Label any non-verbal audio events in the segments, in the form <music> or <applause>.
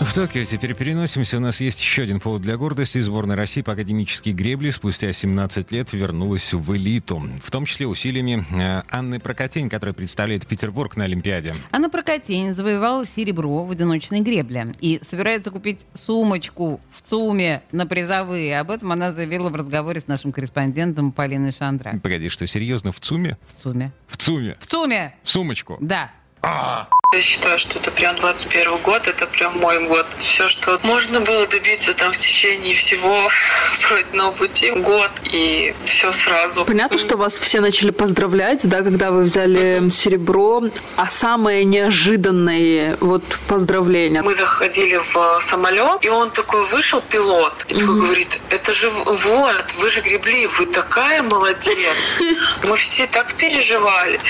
В Токио теперь переносимся. У нас есть еще один повод для гордости. Сборная России по академической гребле спустя 17 лет вернулась в элиту. В том числе усилиями э, Анны Прокотень, которая представляет Петербург на Олимпиаде. Анна Прокотень завоевала серебро в одиночной гребле и собирается купить сумочку в ЦУМе на призовые. Об этом она заявила в разговоре с нашим корреспондентом Полиной Шандра. Погоди, что, серьезно, в ЦУМе? В ЦУМе. В ЦУМе? В ЦУМе! Сумочку? Да. А, Я считаю, что это прям 21 год, это прям мой год. Все, что можно было добиться там в течение всего <laughs> пройденного пути, год и все сразу. Понятно, что вас все начали поздравлять, да, когда вы взяли серебро, а самое неожиданное вот поздравление. Мы заходили в самолет, и он такой вышел, пилот, и такой говорит, это же вот, вы же гребли, вы такая молодец. <laughs> Мы все так переживали.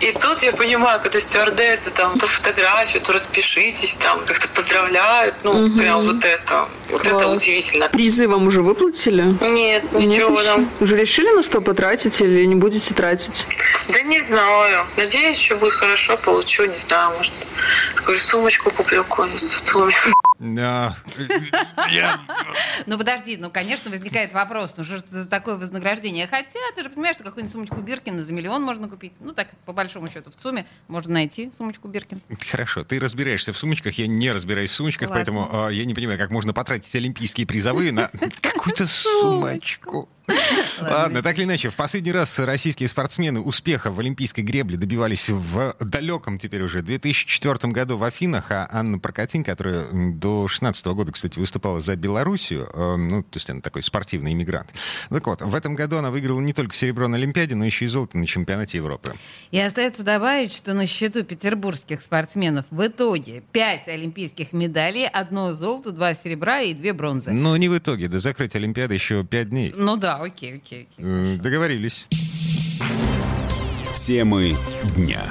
И тут я понимаю, когда стюардессы там то фотографию, то распишитесь, там как-то поздравляют, ну, прям вот это, вот это Класс. удивительно. Призы вам уже выплатили? Нет, Нет ничего еще? там. Уже решили, на что потратить или не будете тратить? Да не знаю. Надеюсь, что будет хорошо, получу, не знаю, может. Какую сумочку куплю ЦУМе. да. <laughs> Я- <laughs> Ну подожди, ну конечно возникает вопрос, ну что ж за такое вознаграждение? Хотя ты же понимаешь, что какую-нибудь сумочку Биркина за миллион можно купить. Ну так, по большому счету, в СУМе можно найти сумочку Биркин. Хорошо, ты разбираешься в сумочках, я не разбираюсь в сумочках, Ладно. поэтому а, я не понимаю, как можно потратить олимпийские призовые на <laughs> какую-то сумочку. <laughs> Ладно, так или иначе, в последний раз российские спортсмены успеха в олимпийской гребле добивались в далеком теперь уже 2004 году в Афинах, а Анна Прокатин, которая до 16 года, кстати, выступала за Белоруссию, э, ну, то есть она такой спортивный иммигрант. Так вот, в этом году она выиграла не только серебро на Олимпиаде, но еще и золото на чемпионате Европы. И остается добавить, что на счету петербургских спортсменов в итоге 5 олимпийских медалей, одно золото, два серебра и две бронзы. Но не в итоге, до закрытия Олимпиады еще 5 дней. Ну да, окей, окей, окей. М, Договорились. Темы дня.